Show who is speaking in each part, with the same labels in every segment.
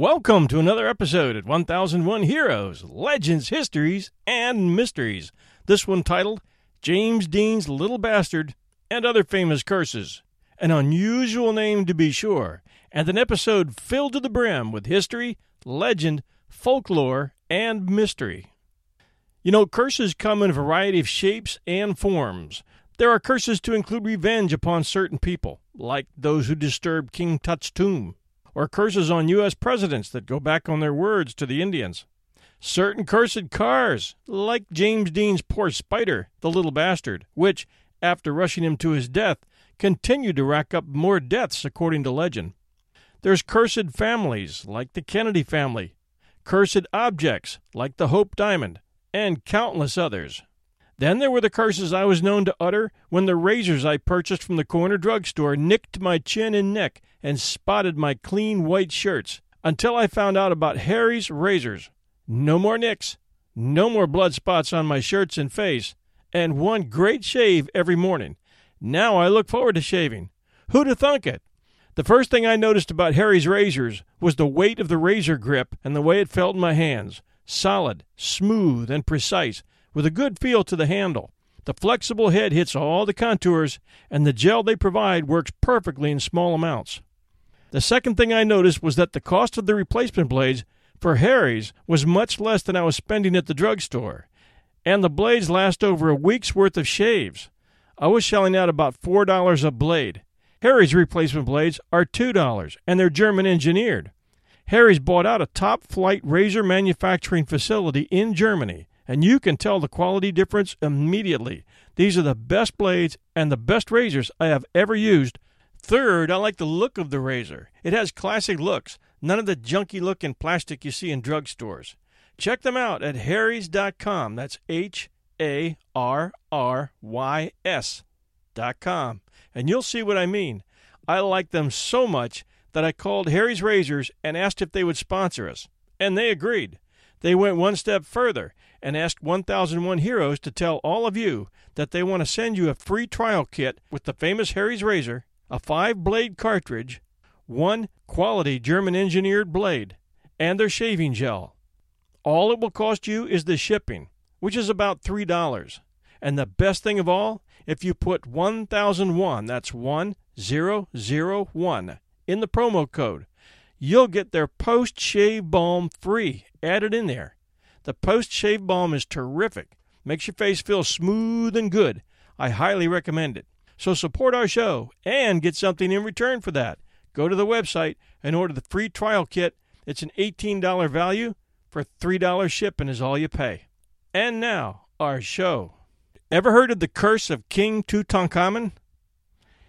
Speaker 1: Welcome to another episode at 1001 Heroes, Legends, Histories, and Mysteries. This one titled James Dean's Little Bastard and Other Famous Curses. An unusual name to be sure, and an episode filled to the brim with history, legend, folklore, and mystery. You know, curses come in a variety of shapes and forms. There are curses to include revenge upon certain people, like those who disturbed King Tut's tomb, or curses on U.S. presidents that go back on their words to the Indians. Certain cursed cars, like James Dean's Porsche Spyder, the little bastard, which, after rushing him to his death, continued to rack up more deaths according to legend. There's cursed families, like the Kennedy family, cursed objects, like the Hope Diamond, and countless others. Then there were the curses I was known to utter when the razors I purchased from the corner drugstore nicked my chin and neck and spotted my clean white shirts until I found out about Harry's razors. No more nicks, no more blood spots on my shirts and face, and one great shave every morning. Now I look forward to shaving. Who'd have thunk it? The first thing I noticed about Harry's razors was the weight of the razor grip and the way it felt in my hands. Solid, smooth, and precise, with a good feel to the handle. The flexible head hits all the contours, and the gel they provide works perfectly in small amounts. The second thing I noticed was that the cost of the replacement blades for Harry's was much less than I was spending at the drugstore, and the blades last over a week's worth of shaves. I was shelling out about four dollars a blade. Harry's replacement blades are two dollars, and they're German engineered. Harry's bought out a top flight razor manufacturing facility in Germany and you can tell the quality difference immediately. These are the best blades and the best razors I have ever used. Third, I like the look of the razor. It has classic looks, none of the junky looking plastic you see in drugstores. Check them out at harrys.com. That's H A R R Y S.com. And you'll see what I mean. I like them so much that I called Harry's Razors and asked if they would sponsor us. And they agreed. They went one step further and asked 1001 Heroes to tell all of you that they want to send you a free trial kit with the famous Harry's razor, a five blade cartridge, one quality German engineered blade, and their shaving gel. All it will cost you is the shipping, which is about $3. And the best thing of all, if you put 1001, that's 1001, in the promo code, you'll get their post shave balm free added in there. The post shave balm is terrific. Makes your face feel smooth and good. I highly recommend it. So support our show and get something in return for that. Go to the website and order the free trial kit. It's an $18 value for $3 shipping is all you pay. And now, our show. Ever heard of the curse of King Tutankhamun?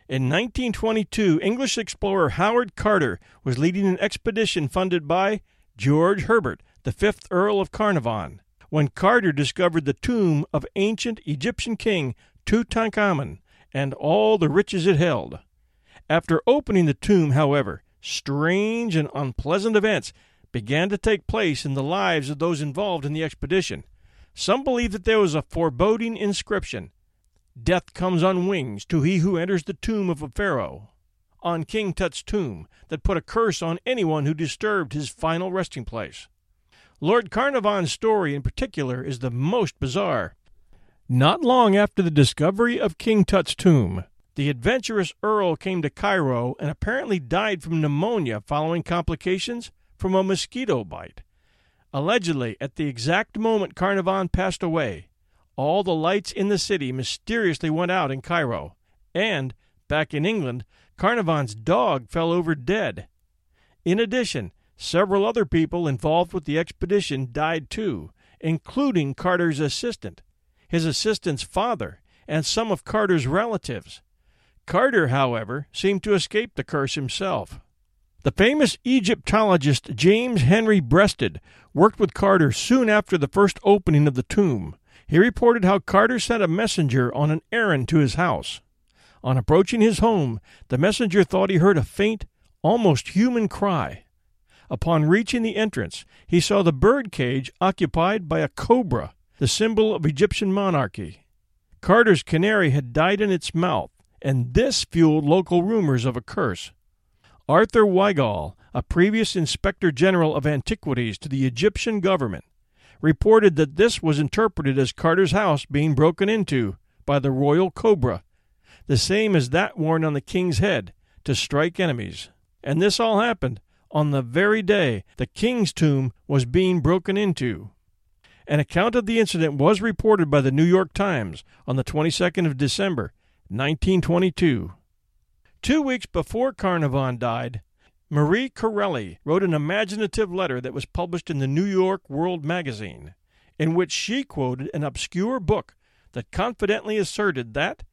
Speaker 1: In 1922, English explorer Howard Carter was leading an expedition funded by George Herbert the fifth Earl of Carnarvon, when Carter discovered the tomb of ancient Egyptian king Tutankhamun and all the riches it held. After opening the tomb, however, strange and unpleasant events began to take place in the lives of those involved in the expedition. Some believe that there was a foreboding inscription Death comes on wings to he who enters the tomb of a pharaoh, on King Tut's tomb, that put a curse on anyone who disturbed his final resting place. Lord Carnarvon's story in particular is the most bizarre. Not long after the discovery of King Tut's tomb, the adventurous Earl came to Cairo and apparently died from pneumonia following complications from a mosquito bite. Allegedly, at the exact moment Carnarvon passed away, all the lights in the city mysteriously went out in Cairo, and, back in England, Carnarvon's dog fell over dead. In addition, Several other people involved with the expedition died too, including Carter's assistant, his assistant's father, and some of Carter's relatives. Carter, however, seemed to escape the curse himself. The famous Egyptologist James Henry Breasted worked with Carter soon after the first opening of the tomb. He reported how Carter sent a messenger on an errand to his house. On approaching his home, the messenger thought he heard a faint, almost human cry. Upon reaching the entrance, he saw the bird cage occupied by a cobra, the symbol of Egyptian monarchy. Carter's canary had died in its mouth, and this fueled local rumors of a curse. Arthur Weigall, a previous inspector general of antiquities to the Egyptian government, reported that this was interpreted as Carter's house being broken into by the royal cobra, the same as that worn on the king's head to strike enemies. And this all happened on the very day the king's tomb was being broken into. An account of the incident was reported by the New York Times on the 22nd of December, 1922. Two weeks before Carnarvon died, Marie Corelli wrote an imaginative letter that was published in the New York World magazine, in which she quoted an obscure book that confidently asserted that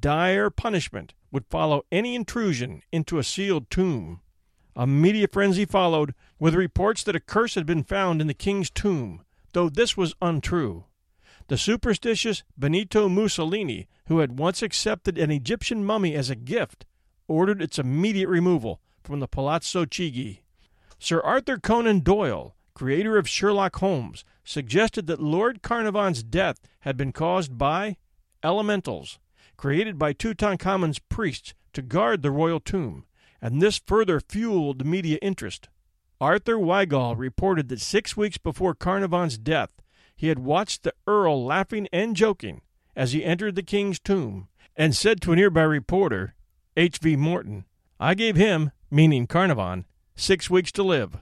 Speaker 1: dire punishment would follow any intrusion into a sealed tomb. A media frenzy followed, with reports that a curse had been found in the king's tomb, though this was untrue. The superstitious Benito Mussolini, who had once accepted an Egyptian mummy as a gift, ordered its immediate removal from the Palazzo Chigi. Sir Arthur Conan Doyle, creator of Sherlock Holmes, suggested that Lord Carnarvon's death had been caused by elementals, created by Tutankhamun's priests to guard the royal tomb, and this further fueled media interest. Arthur Weigall reported that six weeks before Carnarvon's death, he had watched the Earl laughing and joking as he entered the king's tomb, and said to a nearby reporter, H. V. Morton, I gave him, meaning Carnarvon, six weeks to live.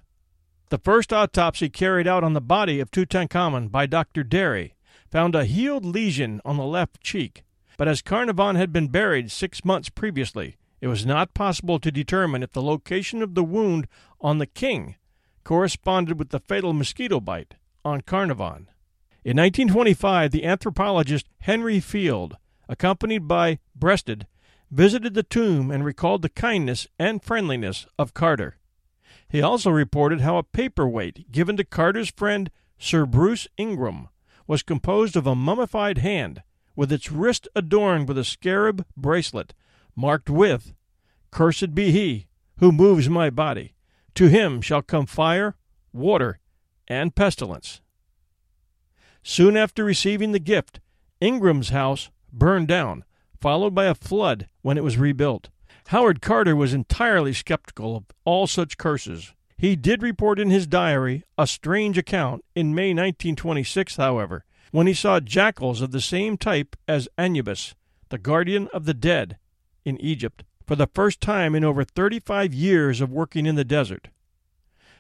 Speaker 1: The first autopsy carried out on the body of Tutankhamun by Dr. Derry found a healed lesion on the left cheek, but as Carnarvon had been buried six months previously, it was not possible to determine if the location of the wound on the king corresponded with the fatal mosquito bite on Carnarvon. In 1925, the anthropologist Henry Field, accompanied by Breasted, visited the tomb and recalled the kindness and friendliness of Carter. He also reported how a paperweight given to Carter's friend Sir Bruce Ingram was composed of a mummified hand, with its wrist adorned with a scarab bracelet marked with, Cursed be he who moves my body. To him shall come fire, water, and pestilence. Soon after receiving the gift, Ingram's house burned down, followed by a flood when it was rebuilt. Howard Carter was entirely skeptical of all such curses. He did report in his diary a strange account in May 1926, however, when he saw jackals of the same type as Anubis, the guardian of the dead, in Egypt for the first time in over 35 years of working in the desert.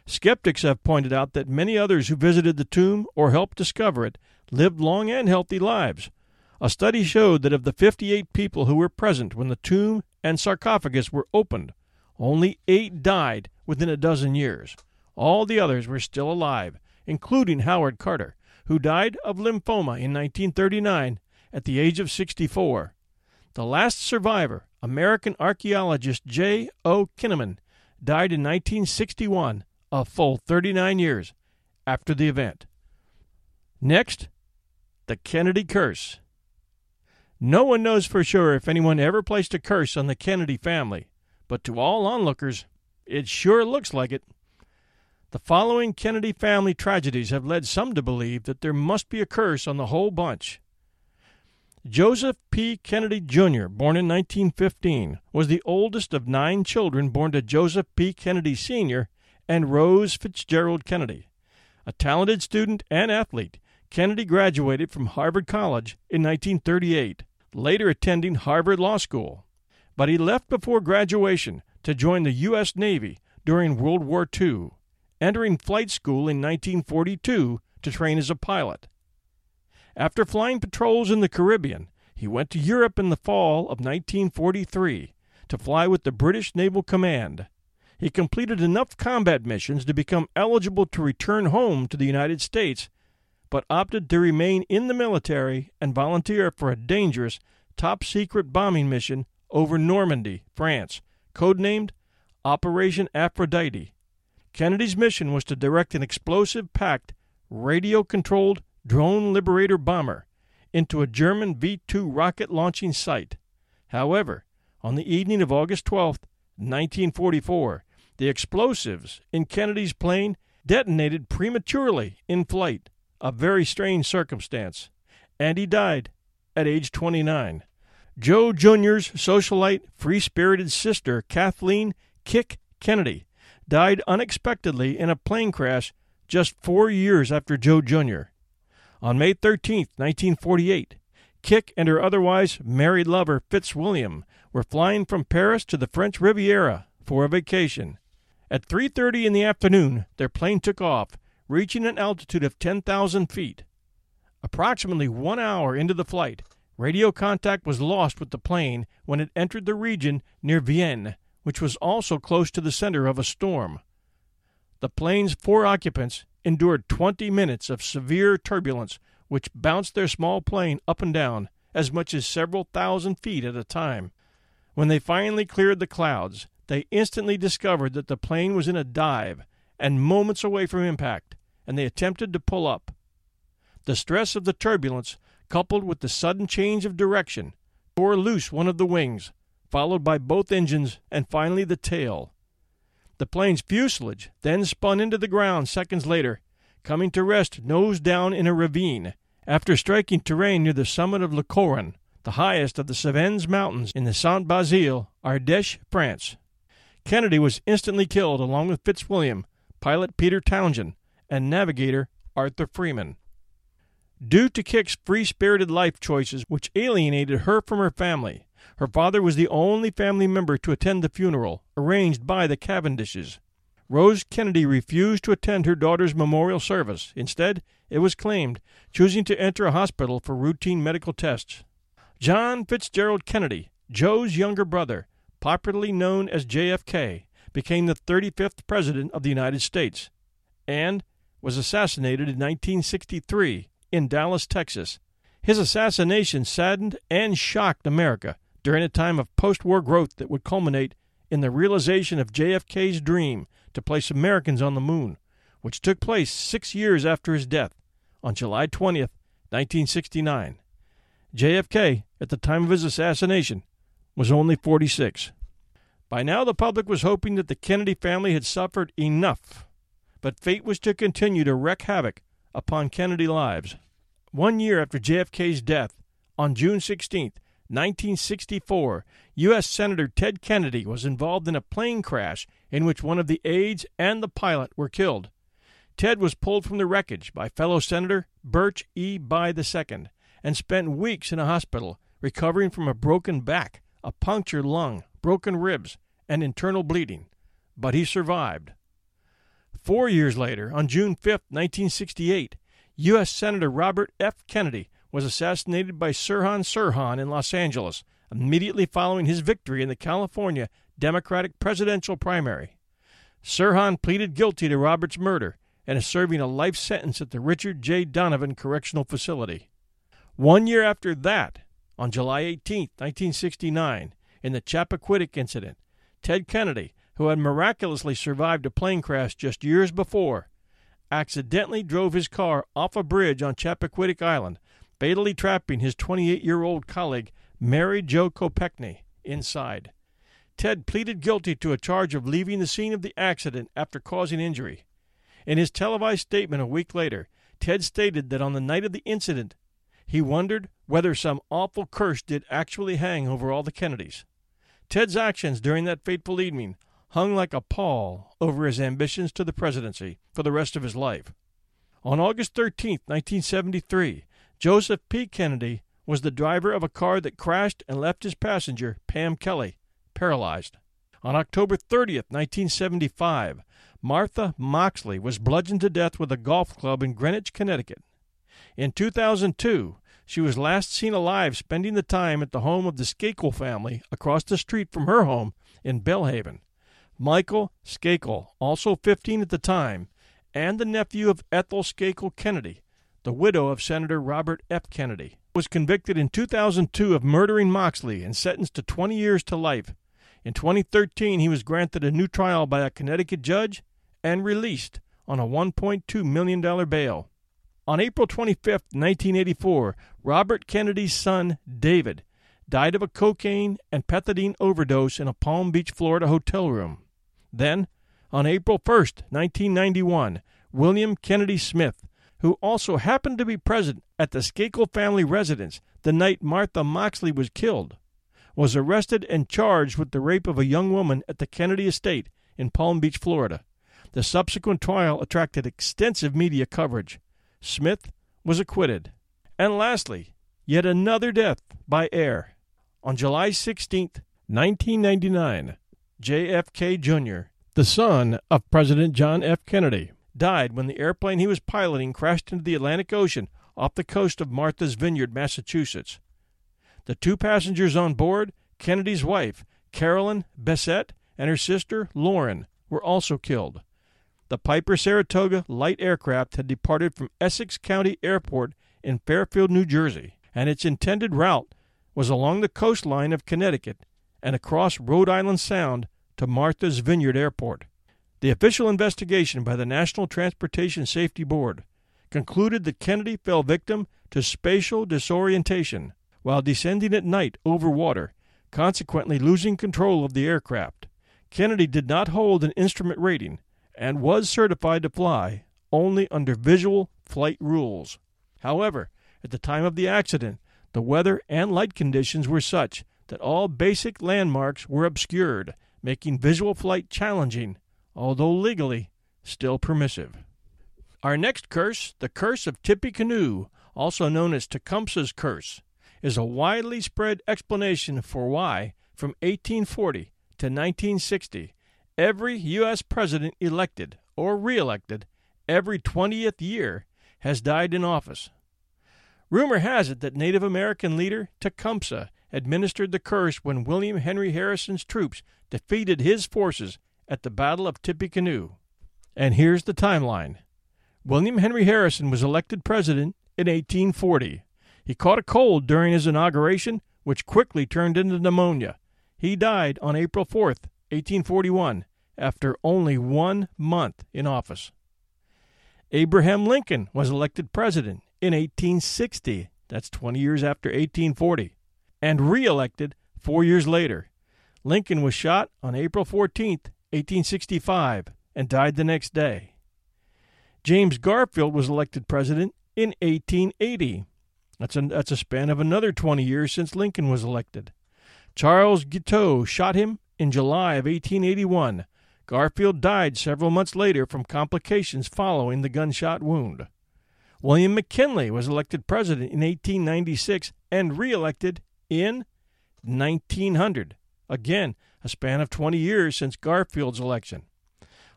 Speaker 1: Skeptics have pointed out that many others who visited the tomb or helped discover it lived long and healthy lives. A study showed that of the 58 people who were present when the tomb and sarcophagus were opened, only eight died within a dozen years. All the others were still alive, including Howard Carter, who died of lymphoma in 1939 at the age of 64. The last survivor, American archaeologist J. O. Kinnaman, died in 1961, a full 39 years after the event. Next, the Kennedy curse. No one knows for sure if anyone ever placed a curse on the Kennedy family, but to all onlookers, it sure looks like it. The following Kennedy family tragedies have led some to believe that there must be a curse on the whole bunch. Joseph P. Kennedy, Jr., born in 1915, was the oldest of nine children born to Joseph P. Kennedy, Sr. and Rose Fitzgerald Kennedy. A talented student and athlete, Kennedy graduated from Harvard College in 1938, later attending Harvard Law School. But he left before graduation to join the U.S. Navy during World War II, entering flight school in 1942 to train as a pilot. After flying patrols in the Caribbean, he went to Europe in the fall of 1943 to fly with the British Naval Command. He completed enough combat missions to become eligible to return home to the United States, but opted to remain in the military and volunteer for a dangerous, top secret bombing mission over Normandy, France, codenamed Operation Aphrodite. Kennedy's mission was to direct an explosive packed, radio controlled drone Liberator bomber into a German V 2 rocket launching site. However, on the evening of August 12, 1944, the explosives in Kennedy's plane detonated prematurely in flight, a very strange circumstance, and he died at age 29. Joe Jr.'s socialite, free spirited sister, Kathleen Kick Kennedy, died unexpectedly in a plane crash just four years after Joe Jr. On May 13, 1948, Kick and her otherwise married lover, Fitzwilliam, were flying from Paris to the French Riviera for a vacation. At 3:30 in the afternoon, their plane took off, reaching an altitude of 10,000 feet. Approximately 1 hour into the flight, radio contact was lost with the plane when it entered the region near Vienne, which was also close to the center of a storm. The plane's four occupants endured 20 minutes of severe turbulence which bounced their small plane up and down as much as several thousand feet at a time. When they finally cleared the clouds, they instantly discovered that the plane was in a dive and moments away from impact, and they attempted to pull up. The stress of the turbulence, coupled with the sudden change of direction, tore loose one of the wings, followed by both engines and finally the tail. The plane's fuselage then spun into the ground seconds later, coming to rest nose down in a ravine after striking terrain near the summit of Le Coran, the highest of the Cevennes Mountains in the Saint Bauzile, Ardèche, France. Kennedy was instantly killed along with Fitzwilliam, pilot Peter Townshend, and navigator Arthur Freeman. Due to Kick's free spirited life choices, which alienated her from her family, her father was the only family member to attend the funeral, arranged by the Cavendishes. Rose Kennedy refused to attend her daughter's memorial service. Instead, it was claimed, choosing to enter a hospital for routine medical tests. John Fitzgerald Kennedy, Joe's younger brother, popularly known as JFK, became the 35th President of the United States and was assassinated in 1963 in Dallas, Texas. His assassination saddened and shocked America during a time of post war growth that would culminate in the realization of JFK's dream to place Americans on the moon, which took place six years after his death on July 20th, 1969. JFK, at the time of his assassination, was only 46. By now, the public was hoping that the Kennedy family had suffered enough, but fate was to continue to wreak havoc upon Kennedy lives. One year after JFK's death, on June 16th, 1964, U.S. Senator Ted Kennedy was involved in a plane crash in which one of the aides and the pilot were killed. Ted was pulled from the wreckage by fellow Senator Birch E. Bayh II and spent weeks in a hospital recovering from a broken back, a punctured lung, broken ribs, and internal bleeding, but he survived. Four years later, on June 5, 1968, U.S. Senator Robert F. Kennedy was assassinated by Sirhan Sirhan in Los Angeles immediately following his victory in the California Democratic presidential primary. Sirhan pleaded guilty to Robert's murder and is serving a life sentence at the Richard J. Donovan Correctional Facility. One year after that, on July 18, 1969, in the Chappaquiddick incident, Ted Kennedy, who had miraculously survived a plane crash just years before, accidentally drove his car off a bridge on Chappaquiddick Island fatally trapping his 28 year old colleague, Mary Jo Kopechne, inside. Ted pleaded guilty to a charge of leaving the scene of the accident after causing injury. In his televised statement a week later, Ted stated that on the night of the incident, he wondered whether some awful curse did actually hang over all the Kennedys. Ted's actions during that fateful evening hung like a pall over his ambitions to the presidency for the rest of his life. On August 13, 1973, Joseph P. Kennedy was the driver of a car that crashed and left his passenger, Pam Kelly, paralyzed. On October 30th, 1975, Martha Moxley was bludgeoned to death with a golf club in Greenwich, Connecticut. In 2002, she was last seen alive spending the time at the home of the Skakel family across the street from her home in Belle Haven. Michael Skakel, also 15 at the time, and the nephew of Ethel Skakel Kennedy, the widow of Senator Robert F. Kennedy, was convicted in 2002 of murdering Moxley and sentenced to 20 years to life. In 2013, he was granted a new trial by a Connecticut judge and released on a $1.2 million bail. On April 25, 1984, Robert Kennedy's son, David, died of a cocaine and pethidine overdose in a Palm Beach, Florida hotel room. Then, on April 1, 1991, William Kennedy Smith, who also happened to be present at the Skakel family residence the night Martha Moxley was killed, was arrested and charged with the rape of a young woman at the Kennedy estate in Palm Beach, Florida. The subsequent trial attracted extensive media coverage. Smith was acquitted. And lastly, yet another death by air. On July 16, 1999, JFK Jr., the son of President John F. Kennedy, died when the airplane he was piloting crashed into the Atlantic Ocean off the coast of Martha's Vineyard, Massachusetts. The two passengers on board, Kennedy's wife, Carolyn Bessette, and her sister, Lauren, were also killed. The Piper Saratoga light aircraft had departed from Essex County Airport in Fairfield, New Jersey, and its intended route was along the coastline of Connecticut and across Rhode Island Sound to Martha's Vineyard Airport. The official investigation by the National Transportation Safety Board concluded that Kennedy fell victim to spatial disorientation while descending at night over water, consequently losing control of the aircraft. Kennedy did not hold an instrument rating and was certified to fly only under visual flight rules. However, at the time of the accident, the weather and light conditions were such that all basic landmarks were obscured, making visual flight challenging, although legally still permissive. Our next curse, the curse of Tippecanoe, also known as Tecumseh's curse, is a widely spread explanation for why, from 1840 to 1960, Every U.S. president elected or reelected every 20th year has died in office. Rumor has it that Native American leader Tecumseh administered the curse when William Henry Harrison's troops defeated his forces at the Battle of Tippecanoe. And here's the timeline William Henry Harrison was elected president in 1840. He caught a cold during his inauguration, which quickly turned into pneumonia. He died on April 4th, 1841, after only one month in office. Abraham Lincoln was elected president in 1860, that's 20 years after 1840, and re elected four years later. Lincoln was shot on April 14, 1865, and died the next day. James Garfield was elected president in 1880. That's a, that's a span of another 20 years since Lincoln was elected. Charles Guiteau shot him in July of 1881 Garfield died several months later from complications following the gunshot wound. William McKinley was elected president in 1896 and reelected in 1900. Again, a span of 20 years since Garfield's election.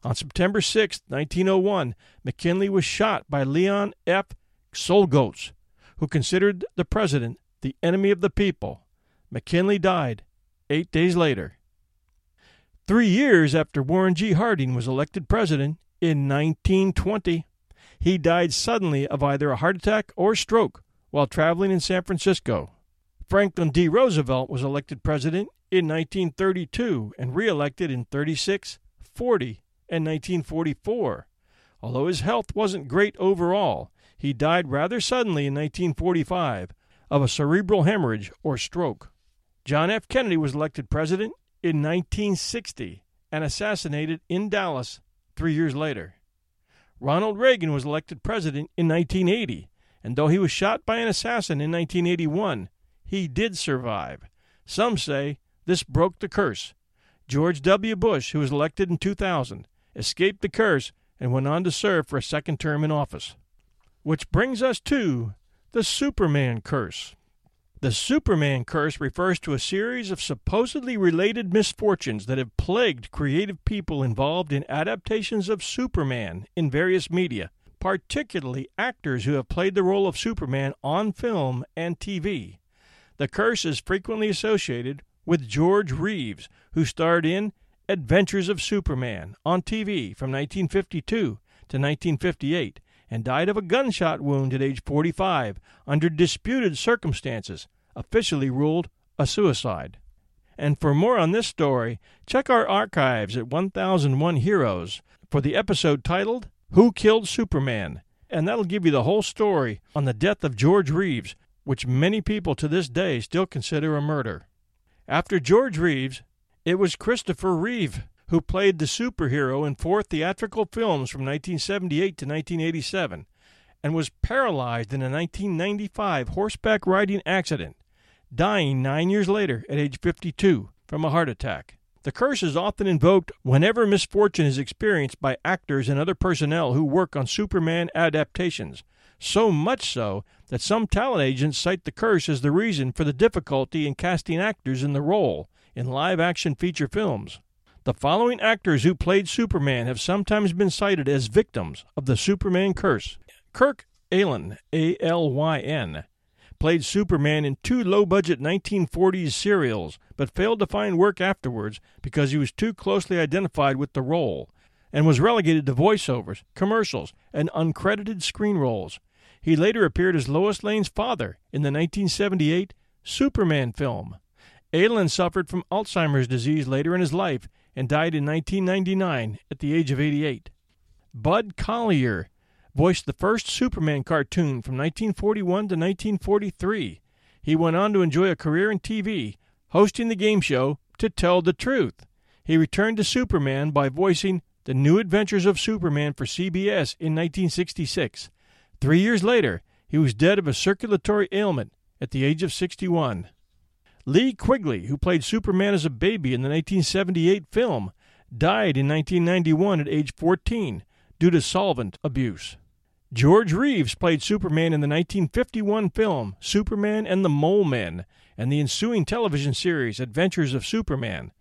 Speaker 1: On September 6, 1901, McKinley was shot by Leon F. Czolgosz, who considered the president the enemy of the people. McKinley died eight days later. Three years after Warren G. Harding was elected president in 1920, he died suddenly of either a heart attack or stroke while traveling in San Francisco. Franklin D. Roosevelt was elected president in 1932 and reelected in 36, 40, and 1944. Although his health wasn't great overall, he died rather suddenly in 1945 of a cerebral hemorrhage or stroke. John F. Kennedy was elected president in 1960 and assassinated in Dallas three years later. Ronald Reagan was elected president in 1980, and though he was shot by an assassin in 1981, he did survive. Some say this broke the curse. George W. Bush, who was elected in 2000, escaped the curse and went on to serve for a second term in office. Which brings us to the Superman curse. The Superman curse refers to a series of supposedly related misfortunes that have plagued creative people involved in adaptations of Superman in various media, particularly actors who have played the role of Superman on film and TV. The curse is frequently associated with George Reeves, who starred in Adventures of Superman on TV from 1952 to 1958 and died of a gunshot wound at age 45 under disputed circumstances, officially ruled a suicide. And for more on this story, check our archives at 1001 Heroes for the episode titled Who Killed Superman? And that'll give you the whole story on the death of George Reeves, which many people to this day still consider a murder. After George Reeves, it was Christopher Reeve who played the superhero in four theatrical films from 1978 to 1987 and was paralyzed in a 1995 horseback riding accident, dying nine years later at age 52 from a heart attack. The curse is often invoked whenever misfortune is experienced by actors and other personnel who work on Superman adaptations. So much so that some talent agents cite the curse as the reason for the difficulty in casting actors in the role in live action feature films. The following actors who played Superman have sometimes been cited as victims of the Superman curse Kirk Alyn, A L Y N, played Superman in two low budget 1940s serials, but failed to find work afterwards because he was too closely identified with the role and was relegated to voiceovers, commercials, and uncredited screen roles. He later appeared as Lois Lane's father in the 1978 Superman film. Alyn suffered from Alzheimer's disease later in his life and died in 1999 at the age of 88. Bud Collyer voiced the first Superman cartoon from 1941 to 1943. He went on to enjoy a career in TV, hosting the game show To Tell the Truth. He returned to Superman by voicing The New Adventures of Superman for CBS in 1966. Three years later, he was dead of a circulatory ailment at the age of 61. Lee Quigley, who played Superman as a baby in the 1978 film, died in 1991 at age 14 due to solvent abuse. George Reeves played Superman in the 1951 film Superman and the Mole Men and the ensuing television series Adventures of Superman.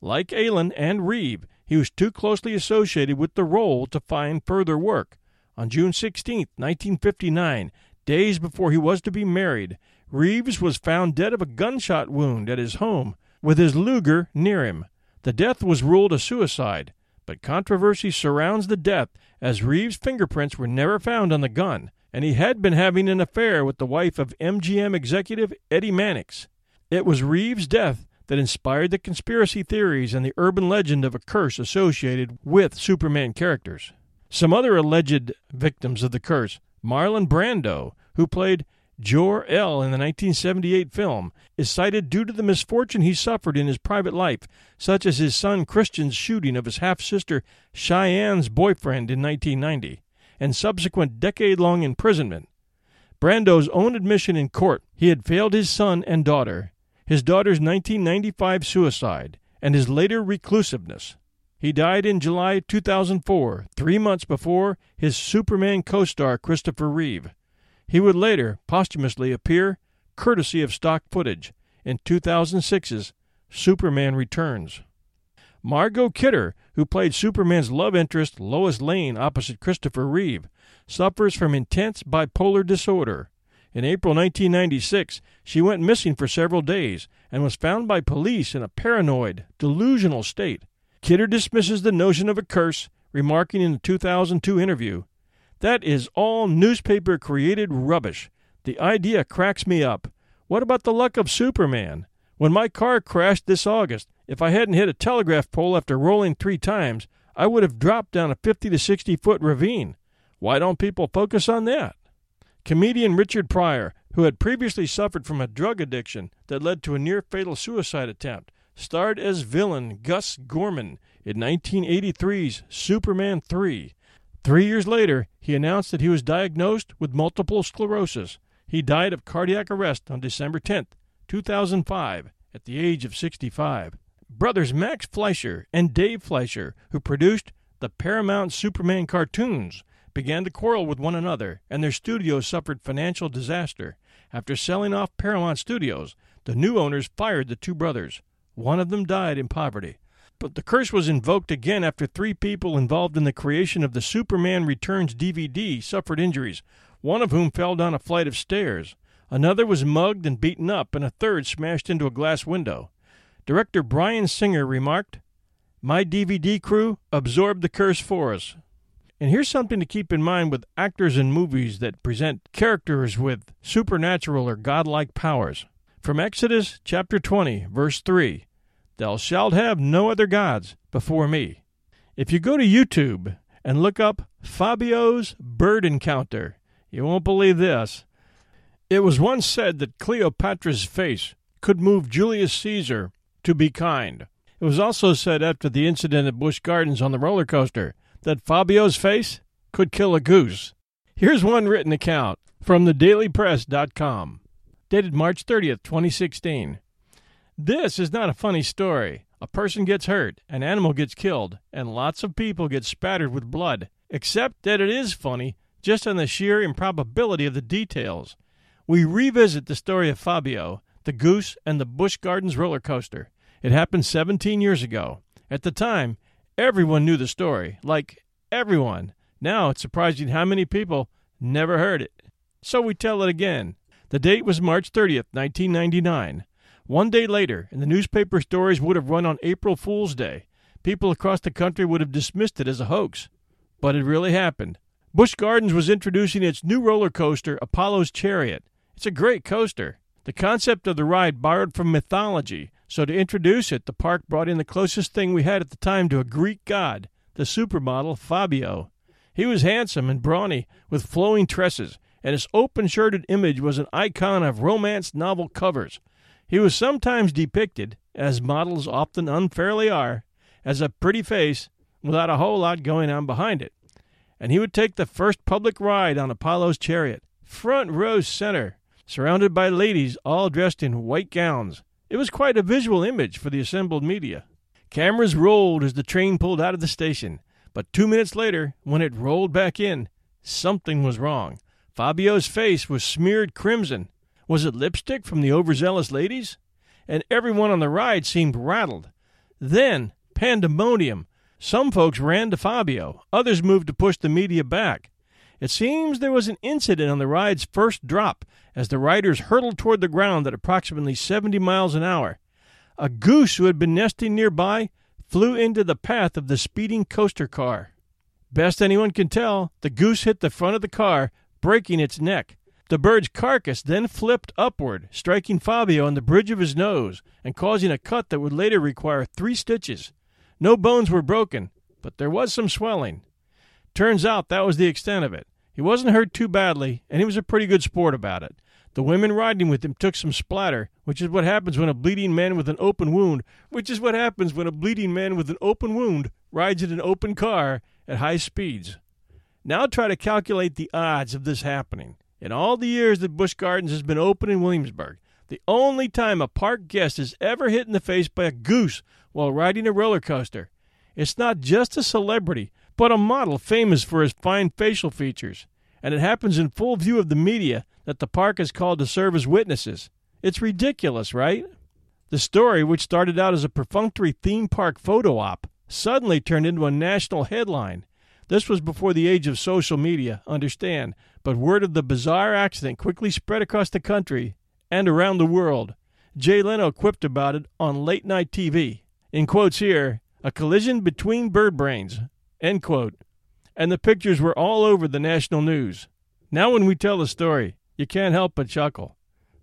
Speaker 1: Like Alyn and Reeve, he was too closely associated with the role to find further work. On June 16, 1959, days before he was to be married, Reeves was found dead of a gunshot wound at his home with his Luger near him. The death was ruled a suicide, but controversy surrounds the death as Reeves' fingerprints were never found on the gun, and he had been having an affair with the wife of MGM executive Eddie Mannix. It was Reeves' death that inspired the conspiracy theories and the urban legend of a curse associated with Superman characters. Some other alleged victims of the curse Marlon Brando, who played Jor-El in the 1978 film, is cited due to the misfortune he suffered in his private life, such as his son Christian's shooting of his half sister Cheyenne's boyfriend in 1990, and subsequent decade long imprisonment. Brando's own admission in court he had failed his son and daughter, his daughter's 1995 suicide, and his later reclusiveness. He died in July 2004, three months before his Superman co star Christopher Reeve. He would later posthumously appear, courtesy of stock footage, in 2006's Superman Returns. Margot Kidder, who played Superman's love interest Lois Lane opposite Christopher Reeve, suffers from intense bipolar disorder. In April 1996, she went missing for several days and was found by police in a paranoid, delusional state. Kidder dismisses the notion of a curse, remarking in a 2002 interview, that is all newspaper created rubbish. The idea cracks me up. What about the luck of Superman? When my car crashed this August, if I hadn't hit a telegraph pole after rolling three times, I would have dropped down a 50 to 60 foot ravine. Why don't people focus on that? Comedian Richard Pryor, who had previously suffered from a drug addiction that led to a near fatal suicide attempt, starred as villain Gus Gorman in 1983's Superman 3. Three years later, he announced that he was diagnosed with multiple sclerosis. He died of cardiac arrest on December 10, 2005, at the age of 65. Brothers Max Fleischer and Dave Fleischer, who produced the Paramount Superman cartoons, began to quarrel with one another, and their studios suffered financial disaster. After selling off Paramount Studios, the new owners fired the two brothers. One of them died in poverty. But the curse was invoked again after three people involved in the creation of the Superman Returns DVD suffered injuries, one of whom fell down a flight of stairs. Another was mugged and beaten up, and a third smashed into a glass window. Director Bryan Singer remarked, My DVD crew absorbed the curse for us. And here's something to keep in mind with actors in movies that present characters with supernatural or godlike powers. From Exodus chapter 20, verse 3 Thou shalt have no other gods before me. If you go to YouTube and look up Fabio's bird encounter, you won't believe this. It was once said that Cleopatra's face could move Julius Caesar to be kind. It was also said after the incident at Busch Gardens on the roller coaster that Fabio's face could kill a goose. Here's one written account from thedailypress.com, dated March 30th, 2016. This is not a funny story. A person gets hurt, an animal gets killed, and lots of people get spattered with blood. Except that it is funny just on the sheer improbability of the details. We revisit the story of Fabio, the goose, and the Busch Gardens roller coaster. It happened 17 years ago. At the time, everyone knew the story. Like, everyone. Now it's surprising how many people never heard it. So we tell it again. The date was March 30th, 1999. One day later, and the newspaper stories would have run on April Fool's Day. People across the country would have dismissed it as a hoax. But it really happened. Busch Gardens was introducing its new roller coaster, Apollo's Chariot. It's a great coaster. The concept of the ride borrowed from mythology, so to introduce it, the park brought in the closest thing we had at the time to a Greek god, the supermodel Fabio. He was handsome and brawny, with flowing tresses, and his open shirted image was an icon of romance novel covers. He was sometimes depicted, as models often unfairly are, as a pretty face without a whole lot going on behind it. And he would take the first public ride on Apollo's chariot, front row center, surrounded by ladies all dressed in white gowns. It was quite a visual image for the assembled media. Cameras rolled as the train pulled out of the station, but two minutes later, when it rolled back in, something was wrong. Fabio's face was smeared crimson, was it lipstick from the overzealous ladies? And everyone on the ride seemed rattled. Then, pandemonium. Some folks ran to Fabio, others moved to push the media back. It seems there was an incident on the ride's first drop as the riders hurtled toward the ground at approximately 70 miles an hour. A goose who had been nesting nearby flew into the path of the speeding coaster car. Best anyone can tell, the goose hit the front of the car, breaking its neck. The bird's carcass then flipped upward, striking Fabio on the bridge of his nose and causing a cut that would later require three stitches. No bones were broken, but there was some swelling. Turns out that was the extent of it. He wasn't hurt too badly, and he was a pretty good sport about it. The women riding with him took some splatter, which is what happens when a bleeding man with an open wound, which is what happens when a bleeding man with an open wound rides in an open car at high speeds. Now try to calculate the odds of this happening. In all the years that Busch Gardens has been open in Williamsburg, the only time a park guest is ever hit in the face by a goose while riding a roller coaster. It's not just a celebrity, but a model famous for his fine facial features. And it happens in full view of the media that the park is called to serve as witnesses. It's ridiculous, right? The story, which started out as a perfunctory theme park photo op, suddenly turned into a national headline. This was before the age of social media, understand, but word of the bizarre accident quickly spread across the country and around the world. Jay Leno quipped about it on late night TV. In quotes here, a collision between bird brains, end quote. And the pictures were all over the national news. Now, when we tell the story, you can't help but chuckle.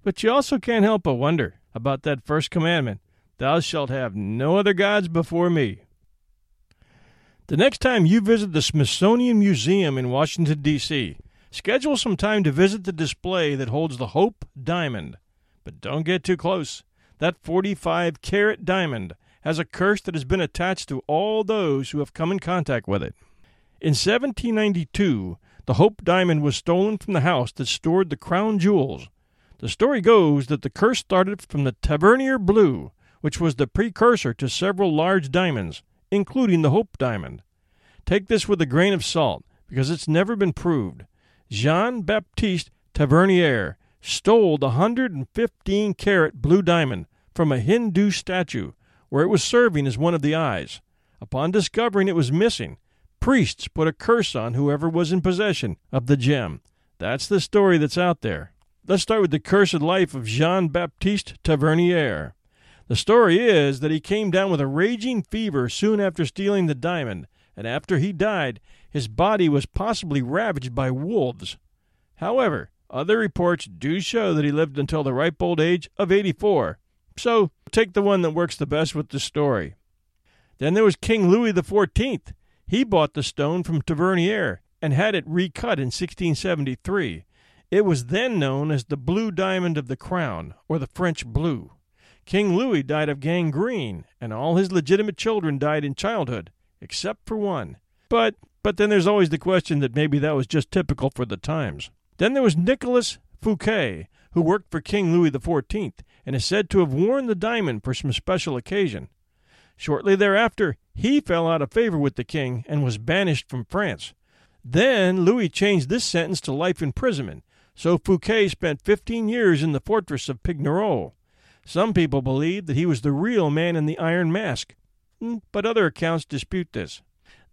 Speaker 1: But you also can't help but wonder about that first commandment Thou shalt have no other gods before me. The next time you visit the Smithsonian Museum in Washington, D.C., Schedule some time to visit the display that holds the Hope Diamond. But don't get too close. That 45 carat diamond has a curse that has been attached to all those who have come in contact with it. In 1792, the Hope Diamond was stolen from the house that stored the crown jewels. The story goes that the curse started from the Tavernier Blue, which was the precursor to several large diamonds, including the Hope Diamond. Take this with a grain of salt, because it's never been proved. Jean Baptiste Tavernier stole the 115 carat blue diamond from a Hindu statue where it was serving as one of the eyes. Upon discovering it was missing, priests put a curse on whoever was in possession of the gem. That's the story that's out there. Let's start with the cursed life of Jean Baptiste Tavernier. The story is that he came down with a raging fever soon after stealing the diamond, and after he died, his body was possibly ravaged by wolves. However, other reports do show that he lived until the ripe old age of 84. So take the one that works the best with the story. Then there was King Louis XIV. He bought the stone from Tavernier and had it recut in 1673. It was then known as the Blue Diamond of the Crown, or the French Blue. King Louis died of gangrene, and all his legitimate children died in childhood, except for one. But but then there's always the question that maybe that was just typical for the times. Then there was Nicholas Fouquet, who worked for King Louis XIV and is said to have worn the diamond for some special occasion. Shortly thereafter, he fell out of favor with the king and was banished from France. Then Louis changed this sentence to life imprisonment, so Fouquet spent 15 years in the fortress of Pignerol. Some people believe that he was the real man in the iron mask, hmm, but other accounts dispute this.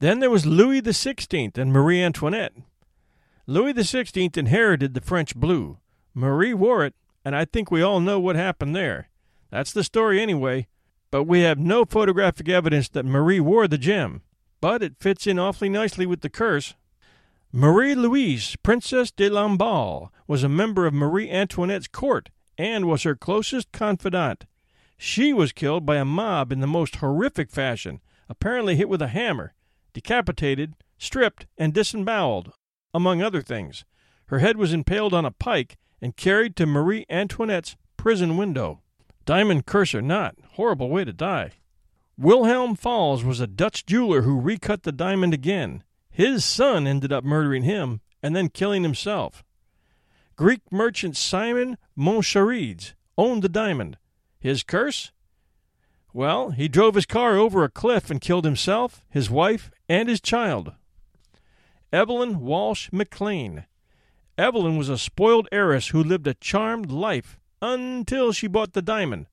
Speaker 1: Then there was Louis XVI and Marie Antoinette. Louis XVI inherited the French blue. Marie wore it, and I think we all know what happened there. That's the story anyway, but we have no photographic evidence that Marie wore the gem. But it fits in awfully nicely with the curse. Marie Louise, Princess de Lamballe, was a member of Marie Antoinette's court and was her closest confidant. She was killed by a mob in the most horrific fashion, apparently hit with a hammer, decapitated, stripped, and disemboweled, among other things. Her head was impaled on a pike and carried to Marie Antoinette's prison window. Diamond curse or not, horrible way to die. Wilhelm Fals was a Dutch jeweler who recut the diamond again. His son ended up murdering him and then killing himself. Greek merchant Simon Montcharides owned the diamond. His curse? Well, he drove his car over a cliff and killed himself, his wife, and his child. Evelyn Walsh McLean. Evelyn was a spoiled heiress who lived a charmed life until she bought the diamond.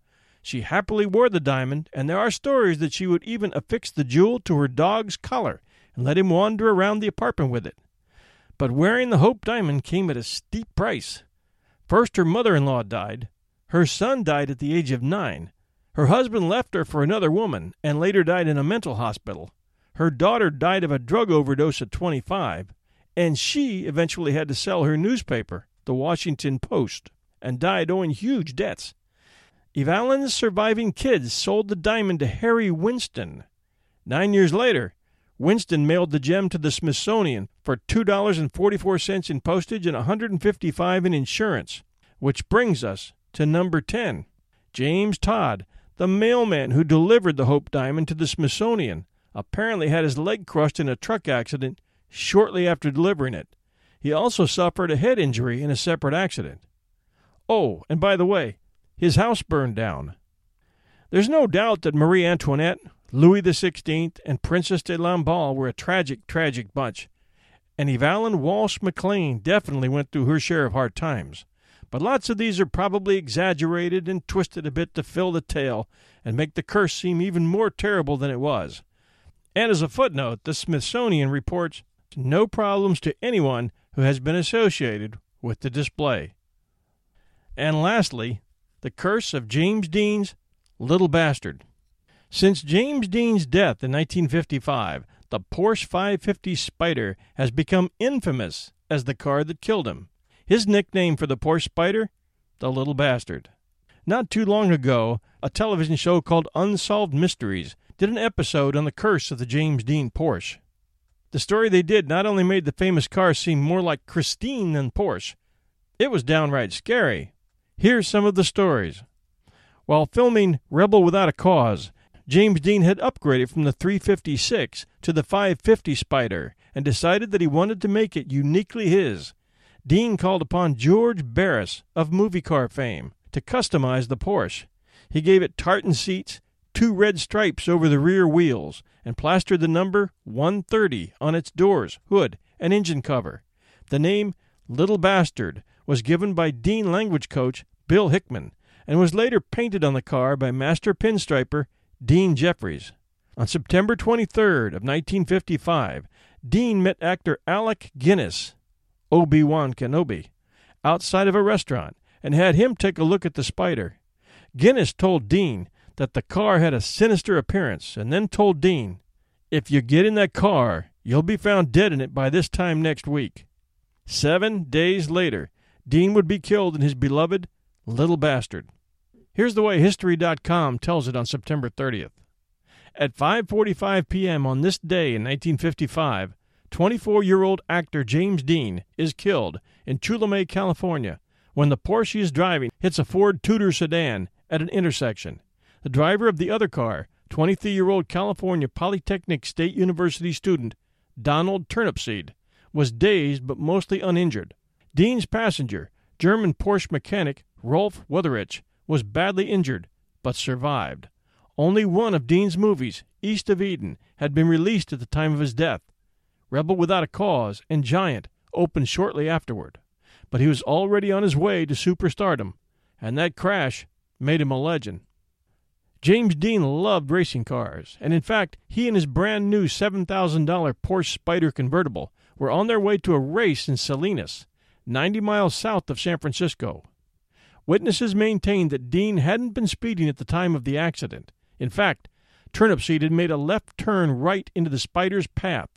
Speaker 1: She happily wore the diamond, and there are stories that she would even affix the jewel to her dog's collar and let him wander around the apartment with it. But wearing the Hope diamond came at a steep price. First, her mother in law died. Her son died at the age of nine. Her husband left her for another woman and later died in a mental hospital. Her daughter died of a drug overdose at 25, and she eventually had to sell her newspaper, the Washington Post, and died owing huge debts. Evelyn's surviving kids sold the diamond to Harry Winston. Nine years later, Winston mailed the gem to the Smithsonian for $2.44 in postage and $155 in insurance, which brings us to number 10. James Todd, the mailman who delivered the Hope Diamond to the Smithsonian, apparently had his leg crushed in a truck accident shortly after delivering it. He also suffered a head injury in a separate accident. Oh, and by the way, his house burned down. There's no doubt that Marie Antoinette, Louis XVI and Princess de Lamballe were a tragic, tragic bunch, and Evelyn Walsh McLean definitely went through her share of hard times. But lots of these are probably exaggerated and twisted a bit to fill the tale and make the curse seem even more terrible than it was. And as a footnote, the Smithsonian reports no problems to anyone who has been associated with the display. And lastly, the curse of James Dean's Little Bastard. Since James Dean's death in 1955, the Porsche 550 Spyder has become infamous as the car that killed him. His nickname for the Porsche Spyder? The Little Bastard. Not too long ago, a television show called Unsolved Mysteries did an episode on the curse of the James Dean Porsche. The story they did not only made the famous car seem more like Christine than Porsche, it was downright scary. Here's some of the stories. While filming Rebel Without a Cause, James Dean had upgraded from the 356 to the 550 Spyder and decided that he wanted to make it uniquely his. Dean called upon George Barris of movie car fame to customize the Porsche. He gave it tartan seats, two red stripes over the rear wheels, and plastered the number 130 on its doors, hood, and engine cover. The name Little Bastard was given by Dean language coach Bill Hickman and was later painted on the car by master pinstriper Dean Jeffries. On September 23rd of 1955, Dean met actor Alec Guinness, Obi-Wan Kenobi, outside of a restaurant and had him take a look at the spider. Guinness told Dean that the car had a sinister appearance and then told Dean, If you get in that car, you'll be found dead in it by this time next week. Seven days later, Dean would be killed in his beloved Little Bastard. Here's the way history.com tells it on September 30th. At 5:45 p.m. on this day in 1955, 24-year-old actor James Dean is killed in Cholame, California, when the Porsche he is driving hits a Ford Tudor sedan at an intersection. The driver of the other car, 23-year-old California Polytechnic State University student Donald Turnipseed, was dazed but mostly uninjured. Dean's passenger, German Porsche mechanic Rolf Wutherich, was badly injured, but survived. Only one of Dean's movies, East of Eden, had been released at the time of his death. Rebel Without a Cause and Giant opened shortly afterward. But he was already on his way to superstardom, and that crash made him a legend. James Dean loved racing cars, and in fact, he and his brand new $7,000 Porsche Spyder convertible were on their way to a race in Salinas, 90 miles south of San Francisco. Witnesses maintained that Dean hadn't been speeding at the time of the accident. In fact, Turnipseed had made a left turn right into the spider's path,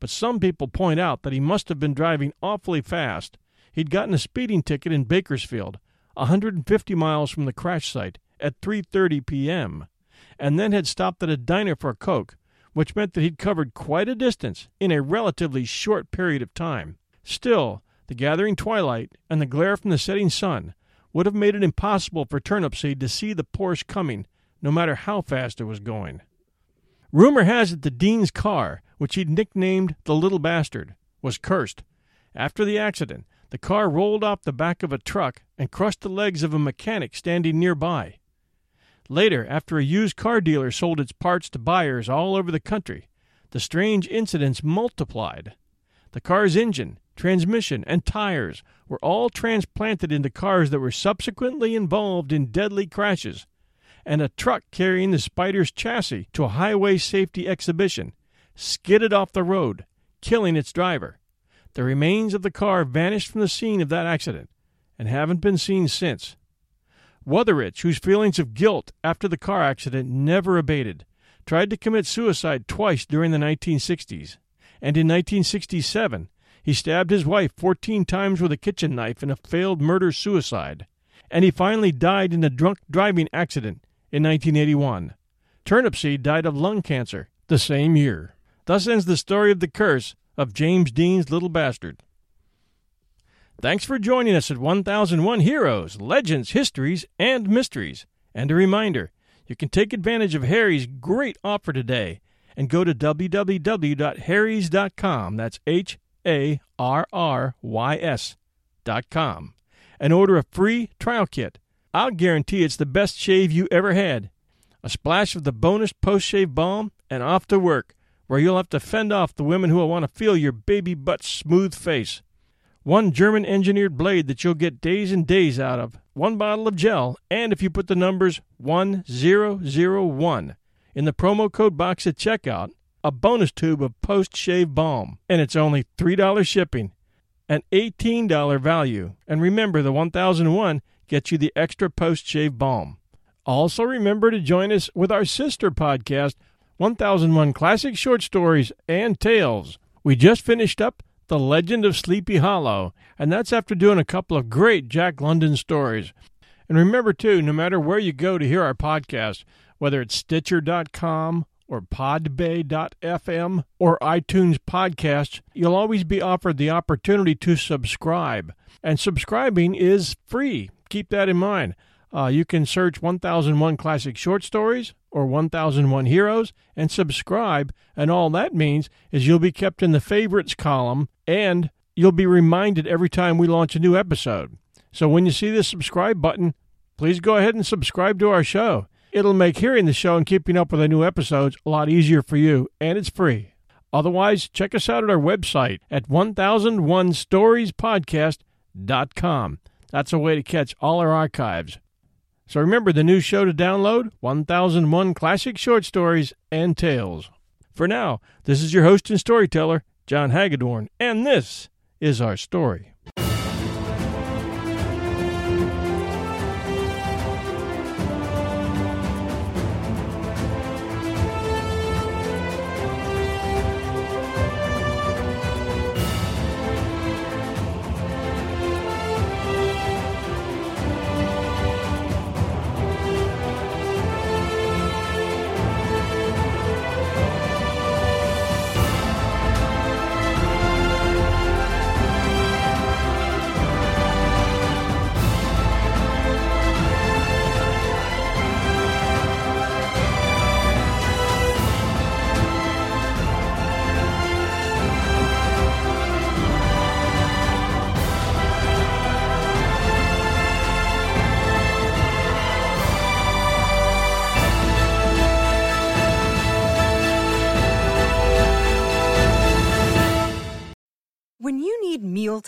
Speaker 1: but some people point out that he must have been driving awfully fast. He'd gotten a speeding ticket in Bakersfield, 150 miles from the crash site, at 3:30 p.m., and then had stopped at a diner for a coke, which meant that he'd covered quite a distance in a relatively short period of time. Still, the gathering twilight and the glare from the setting sun would have made it impossible for Turnipseed to see the Porsche coming, no matter how fast it was going. Rumor has it that Dean's car, which he'd nicknamed the Little Bastard, was cursed. After the accident, the car rolled off the back of a truck and crushed the legs of a mechanic standing nearby. Later, after a used car dealer sold its parts to buyers all over the country, the strange incidents multiplied. The car's engine, transmission, and tires were all transplanted into cars that were subsequently involved in deadly crashes, and a truck carrying the Spyder's chassis to a highway safety exhibition skidded off the road, killing its driver. The remains of the car vanished from the scene of that accident and haven't been seen since. Wutherich, whose feelings of guilt after the car accident never abated, tried to commit suicide twice during the 1960s, and in 1967 he stabbed his wife 14 times with a kitchen knife in a failed murder suicide, and he finally died in a drunk driving accident in 1981. Turnipseed died of lung cancer the same year. Thus ends the story of the curse of James Dean's little bastard. Thanks for joining us at 1001 Heroes, Legends, Histories, and Mysteries. And a reminder you can take advantage of Harry's great offer today and go to www.harrys.com. That's H A R R Y S.com and order a free trial kit. I'll guarantee it's the best shave you ever had. A splash of the bonus post shave balm and off to work, where you'll have to fend off the women who will want to feel your baby butt's smooth face one German engineered blade that you'll get days and days out of, one bottle of gel, and if you put the numbers 1001 in the promo code box at checkout, a bonus tube of post shave balm. And it's only $3 shipping, an $18 value. And remember, the 1001 gets you the extra post shave balm. Also, remember to join us with our sister podcast, 1001 Classic Short Stories and Tales. We just finished up the Legend of Sleepy Hollow, and that's after doing a couple of great Jack London stories. And remember, too, no matter where you go to hear our podcast, whether it's Stitcher.com or Podbay.fm or iTunes podcasts, you'll always be offered the opportunity to subscribe. And subscribing is free. Keep that in mind. Uh, you can search 1001 Classic Short Stories or 1001 Heroes and subscribe, and all that means is you'll be kept in the favorites column and you'll be reminded every time we launch a new episode. So when you see the subscribe button, please go ahead and subscribe to our show. It'll make hearing the show and keeping up with the new episodes a lot easier for you, and it's free. Otherwise, check us out at our website at 1001storiespodcast.com. That's a way to catch all our archives. So remember the new show to download 1001 Classic Short Stories and Tales. For now, this is your host and storyteller, John Hagedorn, and this is our story.